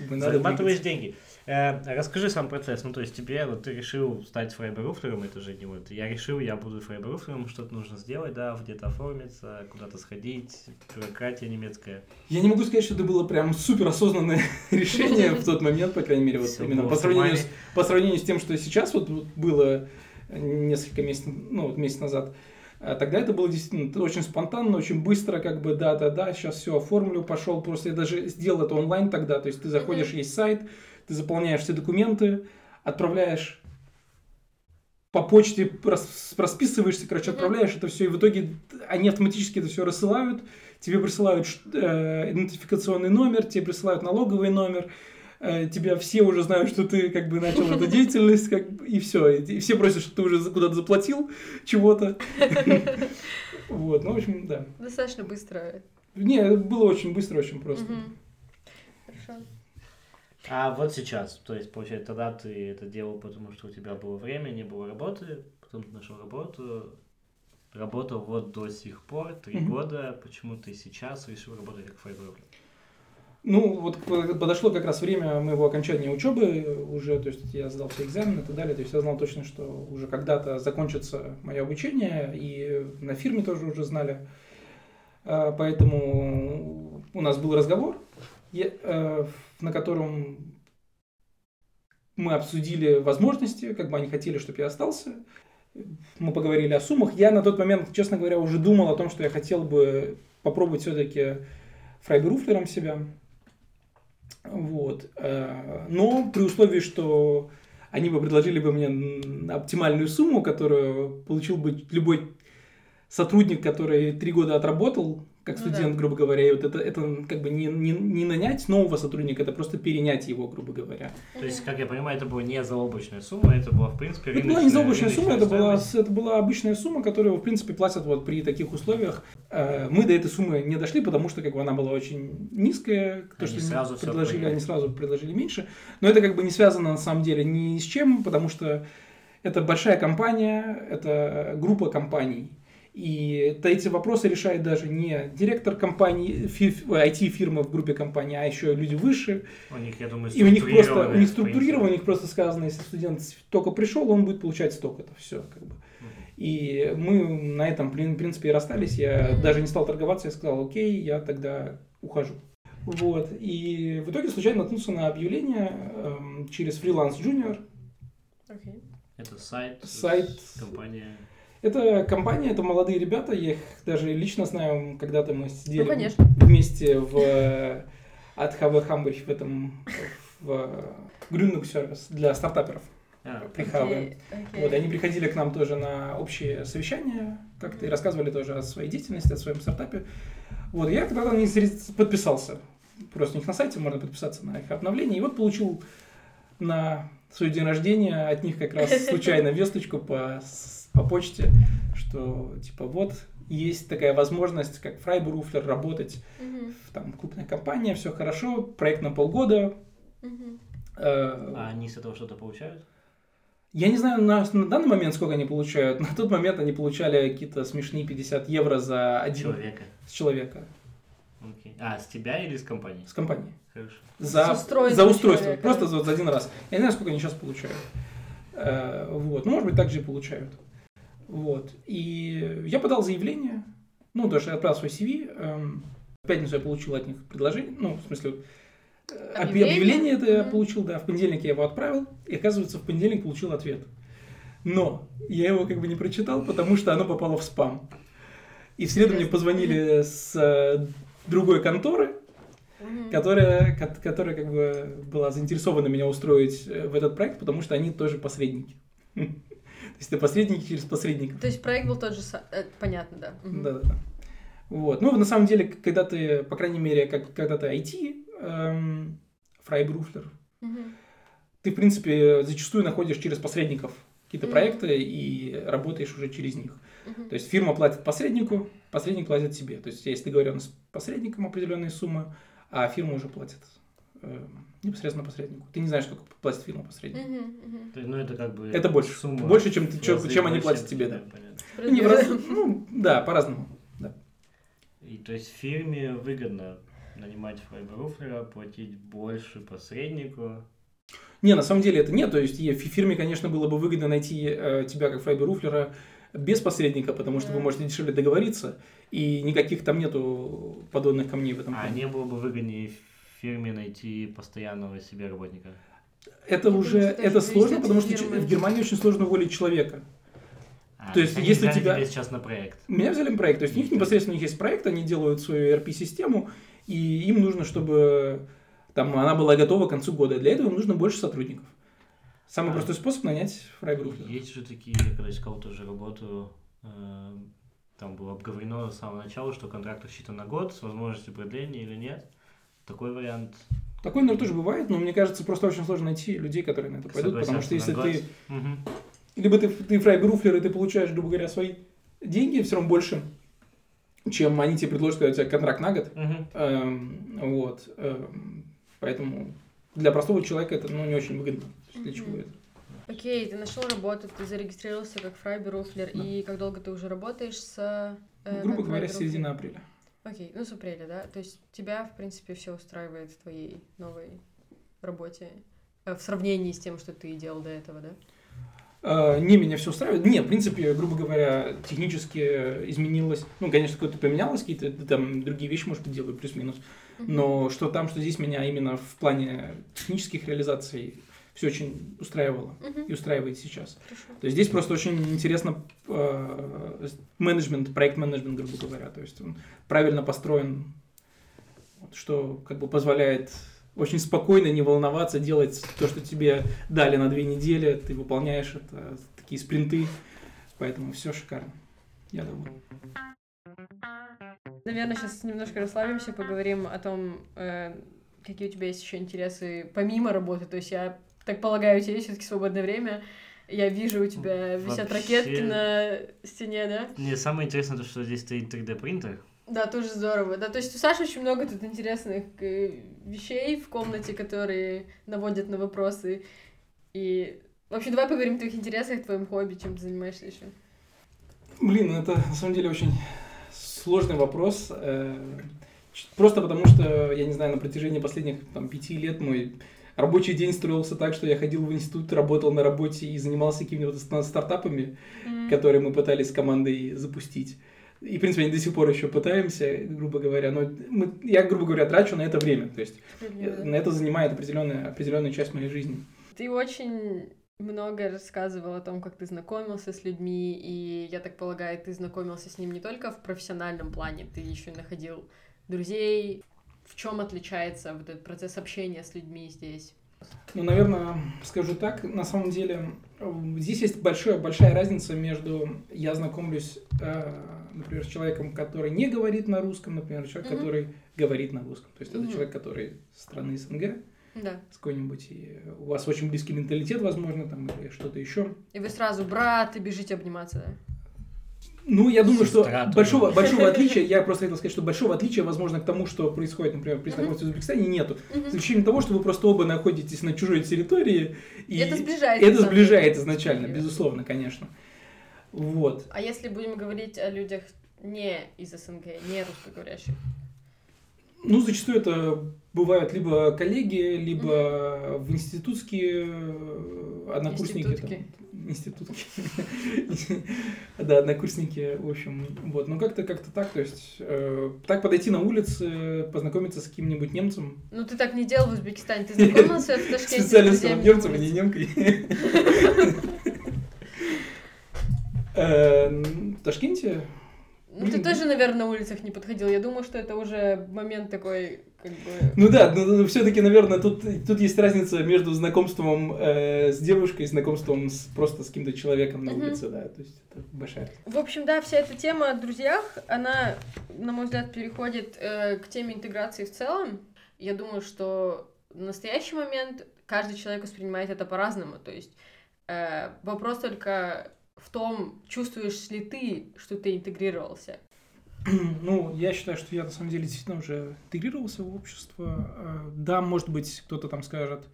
[SPEAKER 2] Зарабатываешь деньги. Э, расскажи сам процесс. Ну, то есть тебе, вот ты решил стать фрейберуфлером, это же не вот. Я решил, я буду фрейберуфлером, что-то нужно сделать, да, где-то оформиться, куда-то сходить, бюрократия немецкая.
[SPEAKER 1] Я не могу сказать, что это было прям супер осознанное решение в тот момент, по крайней мере, вот именно по сравнению, с, по сравнению с тем, что сейчас вот вот было несколько месяцев, ну вот месяц назад. А Тогда это было действительно очень спонтанно, очень быстро, как бы, да-да-да, сейчас все оформлю, пошел, просто я даже сделал это онлайн тогда, то есть ты заходишь, есть сайт, ты заполняешь все документы, отправляешь по почте, расписываешься, короче, отправляешь это все, и в итоге они автоматически это все рассылают, тебе присылают э, идентификационный номер, тебе присылают налоговый номер, э, тебя все уже знают, что ты как бы начал эту деятельность, как и все, и все просят, что ты уже куда-то заплатил чего-то. Вот, ну, в общем, да.
[SPEAKER 3] Достаточно быстро.
[SPEAKER 1] Не, было очень быстро, очень просто.
[SPEAKER 3] Хорошо.
[SPEAKER 2] А вот сейчас, то есть, получается, тогда ты это делал, потому что у тебя было время, не было работы, потом ты нашел работу, работал вот до сих пор, три
[SPEAKER 1] Мгм.
[SPEAKER 2] года, почему ты сейчас решил работать как файбровлер?
[SPEAKER 1] Ну, вот подошло как раз время моего окончания учебы уже, то есть я сдал все экзамены и так далее, то есть я знал точно, что уже когда-то закончится мое обучение, и на фирме тоже уже знали. А, Поэтому у нас был разговор, я- э, на котором мы обсудили возможности, как бы они хотели, чтобы я остался. Мы поговорили о суммах. Я на тот момент, честно говоря, уже думал о том, что я хотел бы попробовать все-таки фрайберуфлером себя. Вот. Э, Но при условии, что они бы предложили бы мне оптимальную сумму, которую получил бы любой сотрудник, который три года отработал, как
[SPEAKER 3] Ну
[SPEAKER 1] студент,
[SPEAKER 3] да.
[SPEAKER 1] грубо говоря, и вот это, это как бы не, не, не нанять нового сотрудника, это просто перенять его, грубо говоря.
[SPEAKER 2] То есть, как я понимаю, это была не заоблачная сумма, это была, в принципе,
[SPEAKER 1] Это была не заоблачная сумма, это была, это была обычная сумма, которую, в принципе, платят вот при таких условиях. Э, Мы до этой суммы не дошли, потому что как бы она была очень низкая, то,
[SPEAKER 2] Они
[SPEAKER 1] что
[SPEAKER 2] сразу
[SPEAKER 1] предложили, они сразу предложили меньше. Но это как бы не связано на самом деле ни с чем, потому что это большая компания, это группа компаний. И эти вопросы решает даже не директор компании, фи- IT-фирмы в группе компании, а еще люди выше,
[SPEAKER 2] У них, я думаю,
[SPEAKER 1] и у них просто, у них структурировано, у них просто сказано, если студент только пришел, он будет получать столько, это все, как бы. И мы на этом, блин, в принципе, и расстались. Я даже не стал торговаться, я сказал, окей, я тогда ухожу. Вот. И в итоге случайно наткнулся на объявление эм, через фриланс Junior.
[SPEAKER 3] Окей.
[SPEAKER 2] Это сайт,
[SPEAKER 1] Сайт.
[SPEAKER 2] компания.
[SPEAKER 1] Это компания, это молодые ребята, я их даже лично знаю, когда-то мы сидели
[SPEAKER 3] Ну, конечно.
[SPEAKER 1] вместе в э, от ХВ Хамбург в этом в Gründung сервис для стартаперов.
[SPEAKER 2] А,
[SPEAKER 1] При Хаве.
[SPEAKER 3] Окей, окей.
[SPEAKER 1] Вот, они приходили к нам тоже на общие совещания, как-то и рассказывали тоже о своей деятельности, о своем стартапе. Вот, я когда-то на них зарез- подписался. Просто у них на сайте можно подписаться на их обновление. И вот получил на свой день рождения от них как раз случайно весточку по, по почте, что типа вот есть такая возможность, как Фрайбуруфлер, работать
[SPEAKER 3] Мгм,
[SPEAKER 1] в там, крупной компании, все хорошо, проект на полгода.
[SPEAKER 3] мгм.
[SPEAKER 1] Э,
[SPEAKER 2] а они с этого что-то получают?
[SPEAKER 1] Я не знаю на, на данный момент, сколько они получают. На тот момент они получали какие-то смешные 50 евро за один
[SPEAKER 2] Человека.
[SPEAKER 1] с человека,
[SPEAKER 2] Окей. А, с тебя или с компании?
[SPEAKER 1] с компании.
[SPEAKER 2] Хорошо.
[SPEAKER 1] За, за устройство.
[SPEAKER 3] человека.
[SPEAKER 1] Просто за, за один раз. Я не знаю, сколько они сейчас получают. Э, вот. Ну, может быть, так же и получают. Вот. И я подал заявление. Ну, я отправил свой CV. эм, в пятницу я получил от них предложение. Ну, в смысле, э, объ-
[SPEAKER 3] Объявление?
[SPEAKER 1] объявление это я получил, да. В понедельник я его отправил. И, оказывается, в понедельник получил ответ. Но я его как бы не прочитал, потому что оно попало в спам. И в среду мне позвонили с э, другой конторы,
[SPEAKER 3] Мгм.
[SPEAKER 1] которая, ко- которая как бы была заинтересована меня устроить э, в этот проект, потому что они тоже посредники. То есть это посредники через посредников.
[SPEAKER 3] То есть проект был тот же самый. Понятно, да.
[SPEAKER 1] Да-да-да. Вот. Ну, на самом деле, когда ты, по крайней мере, как, когда ты IT, эм, фрайбруфлер, ты, в принципе, зачастую находишь через посредников какие-то проекты и работаешь уже через них. То есть фирма платит посреднику, посредник платит тебе. То есть есть договоренность с посредником определенные суммы, а фирма уже платит э, непосредственно посреднику. Ты не знаешь, сколько платит фирма посреднику.
[SPEAKER 3] Мгм, мгм.
[SPEAKER 2] То есть, ну, это как бы...
[SPEAKER 1] Это больше.
[SPEAKER 2] Сумма
[SPEAKER 1] Больше, чем ты-
[SPEAKER 2] разы
[SPEAKER 1] чем они платят тебе, да.
[SPEAKER 2] понятно.
[SPEAKER 1] Ну, не раз- ну, да, по-разному. Да.
[SPEAKER 2] И то есть фирме выгодно нанимать файберуфлера, платить больше посреднику.
[SPEAKER 1] Не, на самом деле это нет. То есть фирме, конечно, было бы выгодно найти э, тебя как фрайберуфлера без посредника, потому что вы можете дешевле договориться, и никаких там нету подводных камней в этом
[SPEAKER 2] А
[SPEAKER 1] плане.
[SPEAKER 2] не было бы выгоднее фирме найти постоянного себе работника?
[SPEAKER 1] Это
[SPEAKER 3] Я
[SPEAKER 1] уже это сложно, потому
[SPEAKER 3] от
[SPEAKER 1] что
[SPEAKER 3] фирмы.
[SPEAKER 1] в Германии очень сложно уволить человека.
[SPEAKER 2] А, А,
[SPEAKER 1] То есть,
[SPEAKER 2] они
[SPEAKER 1] если
[SPEAKER 2] взяли
[SPEAKER 1] тебя-
[SPEAKER 2] тебя сейчас на проект.
[SPEAKER 1] Меня взяли на проект, то есть у них непосредственно у них есть проект, они делают свою ERP-систему, и им нужно, чтобы там она была готова к концу года. Для этого им нужно больше сотрудников. Самый
[SPEAKER 2] А.
[SPEAKER 1] простой способ нанять фрайбруфера.
[SPEAKER 2] Есть же такие, я когда искал тоже работу, э, там было обговорено с самого начала, что контракт рассчитан на год с возможностью продления или нет. Такой вариант.
[SPEAKER 1] Такое, наверное, тоже бывает, но мне кажется, просто очень сложно найти людей, которые на это пойдут, потому что если ты...
[SPEAKER 2] Мгм.
[SPEAKER 1] Либо ты, ты фрайбруфер, и ты получаешь, грубо говоря, свои деньги все равно больше, чем они тебе предложат, когда у тебя контракт на год.
[SPEAKER 2] Мгм.
[SPEAKER 1] Эм, вот. эм, поэтому для простого человека это ну, не очень выгодно. Это?
[SPEAKER 3] Окей, ты нашел работу, ты зарегистрировался как фрайберуфлер,
[SPEAKER 1] Да.
[SPEAKER 3] и как долго ты уже работаешь с... э,
[SPEAKER 1] Грубо
[SPEAKER 3] как
[SPEAKER 1] говоря, с середины апреля.
[SPEAKER 3] Окей, ну с апреля, да? То есть тебя, в принципе, все устраивает в твоей новой работе э, в сравнении с тем, что ты делал до этого, да?
[SPEAKER 1] Э, Не, меня все устраивает. Не, в принципе, грубо говоря, технически изменилось. Ну, конечно, какое-то поменялось, какие-то там другие вещи, может быть, делаю плюс-минус. Но что там, что здесь меня именно в плане технических реализаций все очень устраивало
[SPEAKER 3] Мгм,
[SPEAKER 1] и устраивает сейчас.
[SPEAKER 3] хорошо.
[SPEAKER 1] То есть здесь просто очень интересно э, менеджмент, проект-менеджмент, грубо говоря. То есть он правильно построен, что как бы позволяет очень спокойно, не волноваться, делать то, что тебе дали на две недели, ты выполняешь это, такие спринты, поэтому все шикарно. Я думаю.
[SPEAKER 3] Наверное, сейчас немножко расслабимся, поговорим о том, э, какие у тебя есть еще интересы помимо работы. То есть я так полагаю, у тебя есть все-таки свободное время. Я вижу, у тебя висят
[SPEAKER 2] Вообще-
[SPEAKER 3] ракетки на стене, да?
[SPEAKER 2] Мне самое интересное, то, что здесь стоит 3D принтер.
[SPEAKER 3] Да, тоже здорово. Да, то есть у Саши очень много тут интересных э, вещей в комнате, которые наводят на вопросы. И в общем, давай поговорим о твоих интересах, твоем хобби, чем ты занимаешься еще.
[SPEAKER 1] Блин, это на самом деле очень сложный вопрос. э, Просто потому что, я не знаю, на протяжении последних там, пяти лет мой рабочий день строился так, что я ходил в институт, работал на работе и занимался какими-то ста- стартапами, которые мы пытались с командой запустить. И, в принципе, они до сих пор еще пытаемся, грубо говоря. Но мы, я, грубо говоря, трачу на это время. То есть
[SPEAKER 3] да.
[SPEAKER 1] на это занимает определенная, определенную часть моей жизни.
[SPEAKER 3] Ты очень много рассказывал о том, как ты знакомился с людьми, и я так полагаю, ты знакомился с ним не только в профессиональном плане, ты еще находил друзей. В чем отличается вот этот процесс общения с людьми здесь?
[SPEAKER 1] Ну, наверное, скажу так, на самом деле, здесь есть большая, большая разница между я знакомлюсь, э, например, с человеком, который не говорит на русском, например, человек,
[SPEAKER 3] Мгм.
[SPEAKER 1] который говорит на русском. То есть это
[SPEAKER 3] Мгм.
[SPEAKER 1] человек, который с страны СНГ,
[SPEAKER 3] Да.
[SPEAKER 1] с какой-нибудь, и у вас очень близкий менталитет, возможно, там, или что-то еще.
[SPEAKER 3] И вы сразу, брат, и бежите обниматься, да?
[SPEAKER 1] Ну, я думаю, что
[SPEAKER 2] Сестра
[SPEAKER 1] большого, большого отличия, я просто хотел сказать, что большого отличия, возможно, к тому, что происходит, например, при знакомстве в Узбекистане, нету. За
[SPEAKER 3] Мгм.
[SPEAKER 1] исключением того, что вы просто оба находитесь на чужой территории. И
[SPEAKER 3] Это сближает,
[SPEAKER 1] Это сближает изначально, безусловно, конечно. Вот.
[SPEAKER 3] А если будем говорить о людях не из СНГ, не русскоговорящих?
[SPEAKER 1] Ну, зачастую это бывают либо коллеги, либо в институтские э, однокурсники.
[SPEAKER 3] Институтки.
[SPEAKER 1] там, институтки. Да, однокурсники, в общем. Вот. Ну, как-то как-то так. То есть, э, так подойти на улице, познакомиться с каким-нибудь немцем.
[SPEAKER 3] Ну, ты так не делал в Узбекистане. Ты знакомился в Ташкенте с
[SPEAKER 1] Специально с немцем, а не немкой. Э, В Ташкенте
[SPEAKER 3] Ну, ты тоже, наверное, на улицах не подходил. Я думаю, что это уже момент такой, как бы...
[SPEAKER 1] Ну да, но, все-таки, наверное, тут, тут есть разница между знакомством э, с девушкой и знакомством с, просто с каким-то человеком на улице, да, то есть это большая.
[SPEAKER 3] В общем, да, вся эта тема о друзьях, она, на мой взгляд, переходит э, к теме интеграции в целом. Я думаю, что в настоящий момент каждый человек воспринимает это по-разному. То есть э, вопрос только в том, чувствуешь ли ты, что ты интегрировался.
[SPEAKER 1] Ну, я считаю, что я на самом деле действительно уже интегрировался в общество. Э, Да, может быть, кто-то там скажет,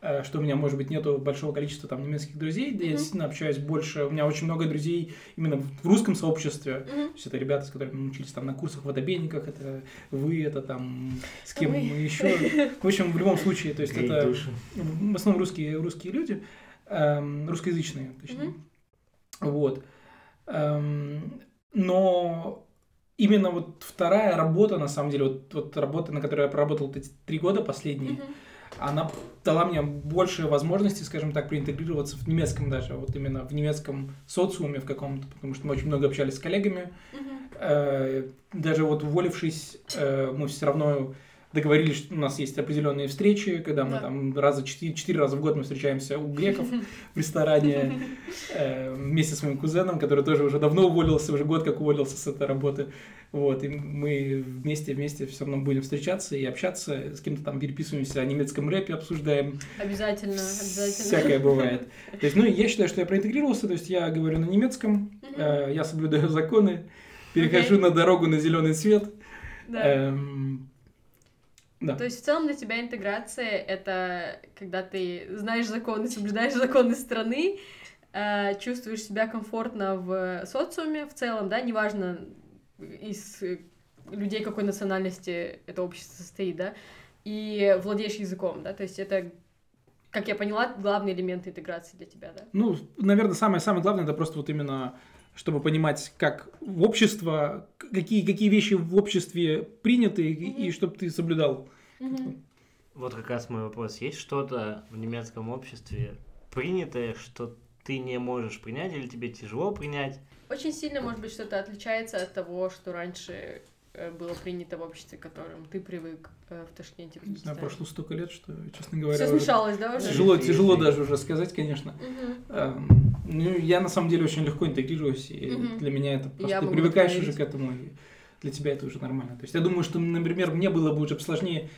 [SPEAKER 1] э, что у меня, может быть, нету большого количества там немецких друзей. Да, Я действительно общаюсь больше. У меня очень много друзей именно в русском сообществе.
[SPEAKER 3] Мгм.
[SPEAKER 1] То есть это ребята, с которыми мы учились там на курсах в водобейниках, это вы, это там с кем
[SPEAKER 3] Вы.
[SPEAKER 1] мы еще. В общем, в любом случае, то есть это в основном русские, русские люди, эм, русскоязычные, точнее.
[SPEAKER 3] Мгм.
[SPEAKER 1] Вот. Эм, но именно вот вторая работа, на самом деле, вот, вот работа, на которой я проработал эти три года последние,
[SPEAKER 3] Мгм.
[SPEAKER 1] она дала мне больше возможностей, скажем так, проинтегрироваться в немецком даже, вот именно в немецком социуме в каком-то, потому что мы очень много общались с коллегами. Э, Даже вот уволившись, э, мы все равно договорились, что у нас есть определенные встречи, когда мы
[SPEAKER 3] Да.
[SPEAKER 1] там раза четыре, четыре раза в год мы встречаемся у греков в ресторане э, вместе с моим кузеном, который тоже уже давно уволился, уже год как уволился с этой работы. Вот, и мы вместе, вместе все равно будем встречаться и общаться, с кем-то там переписываемся о немецком рэпе, обсуждаем.
[SPEAKER 3] Обязательно, обязательно.
[SPEAKER 1] Всякое бывает. То есть, ну, я считаю, что я проинтегрировался, то есть я говорю на немецком, э, я соблюдаю законы, перехожу на дорогу на зеленый свет.
[SPEAKER 3] Да.
[SPEAKER 1] Эм, Да.
[SPEAKER 3] То есть в целом для тебя интеграция это когда ты знаешь законы, соблюдаешь законы страны, э, чувствуешь себя комфортно в социуме в целом, да, неважно из людей какой национальности это общество состоит, да, и владеешь языком, да, то есть это, как я поняла, главный элемент интеграции для тебя, да.
[SPEAKER 1] Ну, наверное, самое-самое главное, это просто вот именно, чтобы понимать, как в общество, какие, какие вещи в обществе приняты, и, и
[SPEAKER 3] Мгм.
[SPEAKER 1] чтобы ты соблюдал.
[SPEAKER 2] Вот как раз мой вопрос. Есть что-то в немецком обществе принятое, что ты не можешь принять или тебе тяжело принять?
[SPEAKER 3] Очень сильно, может быть, что-то отличается от того, что раньше э, было принято в обществе, к которым ты привык э, в Ташкенте.
[SPEAKER 1] Не знаю, прошло столько лет, что, честно говоря,
[SPEAKER 3] Все смешалось, да, уже?
[SPEAKER 1] тяжело, тяжело даже уже сказать, конечно. Эм, Ну, я на самом деле очень легко интегрируюсь, и
[SPEAKER 3] Мгм.
[SPEAKER 1] для меня это просто
[SPEAKER 3] Я
[SPEAKER 1] ты привыкаешь уже к этому, и для тебя это уже нормально. То есть я думаю, что, например, мне было бы уже сложнее.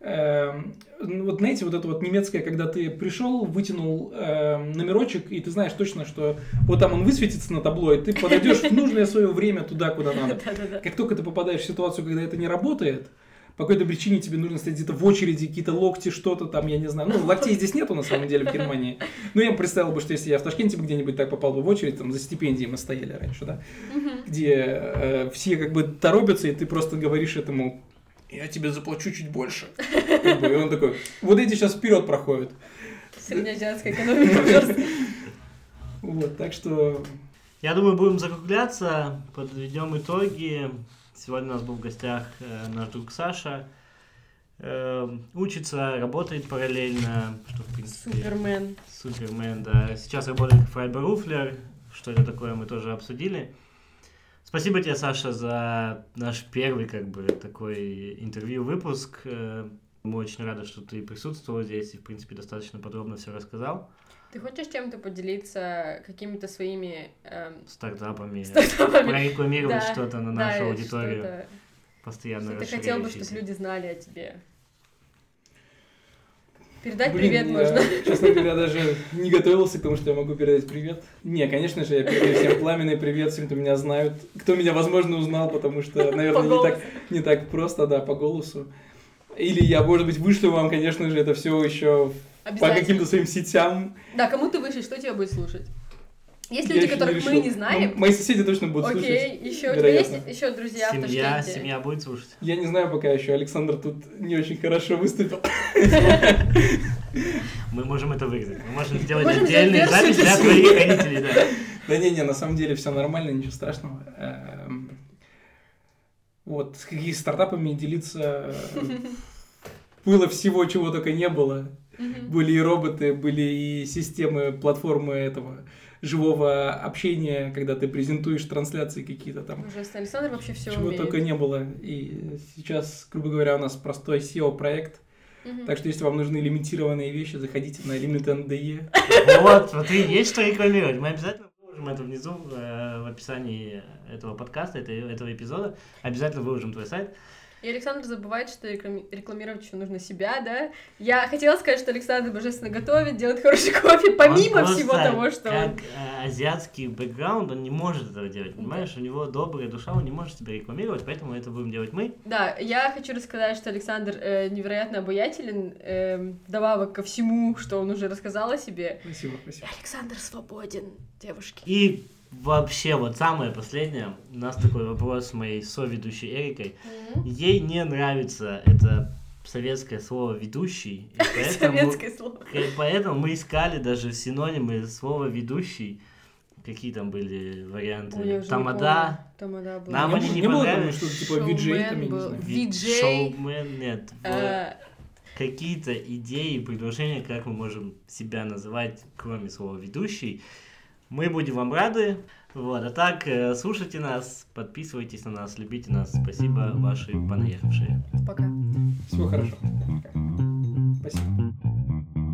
[SPEAKER 1] Эм, ну, вот знаете, вот это вот немецкое, когда ты пришел, вытянул эм, номерочек, и ты знаешь точно, что вот там он высветится на табло, и ты подойдешь в нужное свое время туда, куда надо. Как только ты попадаешь в ситуацию, когда это не работает, по какой-то причине тебе нужно стоять где-то в очереди, какие-то локти, что-то там, я не знаю. Ну, локтей здесь нету, на самом деле, в Германии. Ну, я представил бы, что если я в Ташкенте бы где-нибудь так попал бы в очередь, там, за стипендией мы стояли раньше, да, где э, все как бы торопятся, и ты просто говоришь этому, я тебе заплачу чуть больше. Как и он такой, вот эти сейчас вперед проходят.
[SPEAKER 3] Среднеазиатская экономика.
[SPEAKER 1] Вот, так что
[SPEAKER 2] Я думаю, будем закругляться, подведем итоги. Сегодня у нас был в гостях э, наш друг Саша. Э, учится, работает параллельно, что в принципе...
[SPEAKER 3] Супермен.
[SPEAKER 2] Супермен, да. Сейчас работает Фрайберуфлер. Что это такое, мы тоже обсудили. Спасибо тебе, Саша, за наш первый, как бы, такой интервью-выпуск. Э, Мы очень рады, что ты присутствовал здесь и, в принципе, достаточно подробно все рассказал.
[SPEAKER 3] Ты хочешь чем-то поделиться, какими-то своими эм,
[SPEAKER 2] Стартапами.
[SPEAKER 3] стартапами?
[SPEAKER 2] Прорекламировать
[SPEAKER 3] Да,
[SPEAKER 2] что-то на
[SPEAKER 3] да,
[SPEAKER 2] нашу
[SPEAKER 3] или
[SPEAKER 2] аудиторию,
[SPEAKER 3] что-то,
[SPEAKER 2] постоянно
[SPEAKER 3] Что ты хотел бы, чтобы люди знали о тебе? Передать
[SPEAKER 1] Блин,
[SPEAKER 3] привет
[SPEAKER 1] я,
[SPEAKER 3] можно.
[SPEAKER 1] Честно говоря, даже не готовился к тому, что я могу передать привет. Не, конечно же, я передаю всем пламенный привет, всем, кто меня знают. Кто меня, возможно, узнал, потому что, наверное, не так, не так просто, да, по голосу. Или я, может быть, вышлю вам, конечно же, это все еще по каким-то своим сетям.
[SPEAKER 3] Да, кому ты вышлешь, кто тебя будет слушать? Есть люди, которых мы не знаем.
[SPEAKER 1] Ну, Мои соседи точно будут
[SPEAKER 3] Окей,
[SPEAKER 1] слушать.
[SPEAKER 3] еще у тебя есть еще друзья в
[SPEAKER 2] Семья,
[SPEAKER 3] Ташкенте?
[SPEAKER 2] семья будет слушать.
[SPEAKER 1] Я не знаю пока еще, Александр тут не очень хорошо выступил.
[SPEAKER 2] Мы можем это вырезать. Мы можем сделать
[SPEAKER 3] версию
[SPEAKER 2] запись для твоих родителей, да.
[SPEAKER 1] Да не-не, на самом деле все нормально, ничего страшного. Эм, Вот, с какими стартапами делиться было всего, чего только не было. Были и роботы, были и системы, платформы этого живого общения, когда ты презентуешь трансляции какие-то там.
[SPEAKER 3] Ужасно. Александр вообще все
[SPEAKER 1] Чего
[SPEAKER 3] умеет.
[SPEAKER 1] только не было. И сейчас, грубо говоря, у нас простой SEO-проект.
[SPEAKER 3] Мгм.
[SPEAKER 1] Так что, если вам нужны лимитированные вещи, заходите на Limit.de.
[SPEAKER 2] Вот, смотри, есть что рекламировать. Мы обязательно выложим это внизу э, в описании этого подкаста, это- этого эпизода. Обязательно выложим твой сайт.
[SPEAKER 3] И Александр забывает, что реклами- рекламировать еще нужно себя, да? Я хотела сказать, что Александр божественно готовит, делает хороший кофе, помимо
[SPEAKER 2] Он
[SPEAKER 3] всего того, что
[SPEAKER 2] как
[SPEAKER 3] он...
[SPEAKER 2] э, азиатский бэкграунд, он не может этого делать, понимаешь? У него добрая душа, он не может себя рекламировать, поэтому это будем делать мы.
[SPEAKER 3] Да, я хочу рассказать, что Александр э, невероятно обаятелен, эм, вдобавок ко всему, что он уже рассказал о себе.
[SPEAKER 1] Спасибо, спасибо.
[SPEAKER 3] Александр свободен, девушки.
[SPEAKER 2] И вообще, вот самое последнее, у нас такой вопрос с моей соведущей Эрикой. Ей не нравится это советское слово «ведущий», поэтому,
[SPEAKER 3] Советское слово.
[SPEAKER 2] поэтому мы искали даже синонимы слова «ведущий». Какие там были варианты?
[SPEAKER 3] Ой,
[SPEAKER 2] Тамада.
[SPEAKER 3] Тамада был.
[SPEAKER 2] Нам они не
[SPEAKER 1] не было
[SPEAKER 2] понравились.
[SPEAKER 1] что-то типа VJ, там, я не
[SPEAKER 3] Шоумен
[SPEAKER 1] знаю.
[SPEAKER 2] нет.
[SPEAKER 3] Э,
[SPEAKER 2] какие-то идеи, предложения, как мы можем себя называть, кроме слова ведущий, мы будем вам рады. Вот, а так, э, слушайте нас, подписывайтесь на нас, любите нас. Спасибо, ваши понаехавшие.
[SPEAKER 3] Пока.
[SPEAKER 1] Всего хорошего. Пока. Спасибо.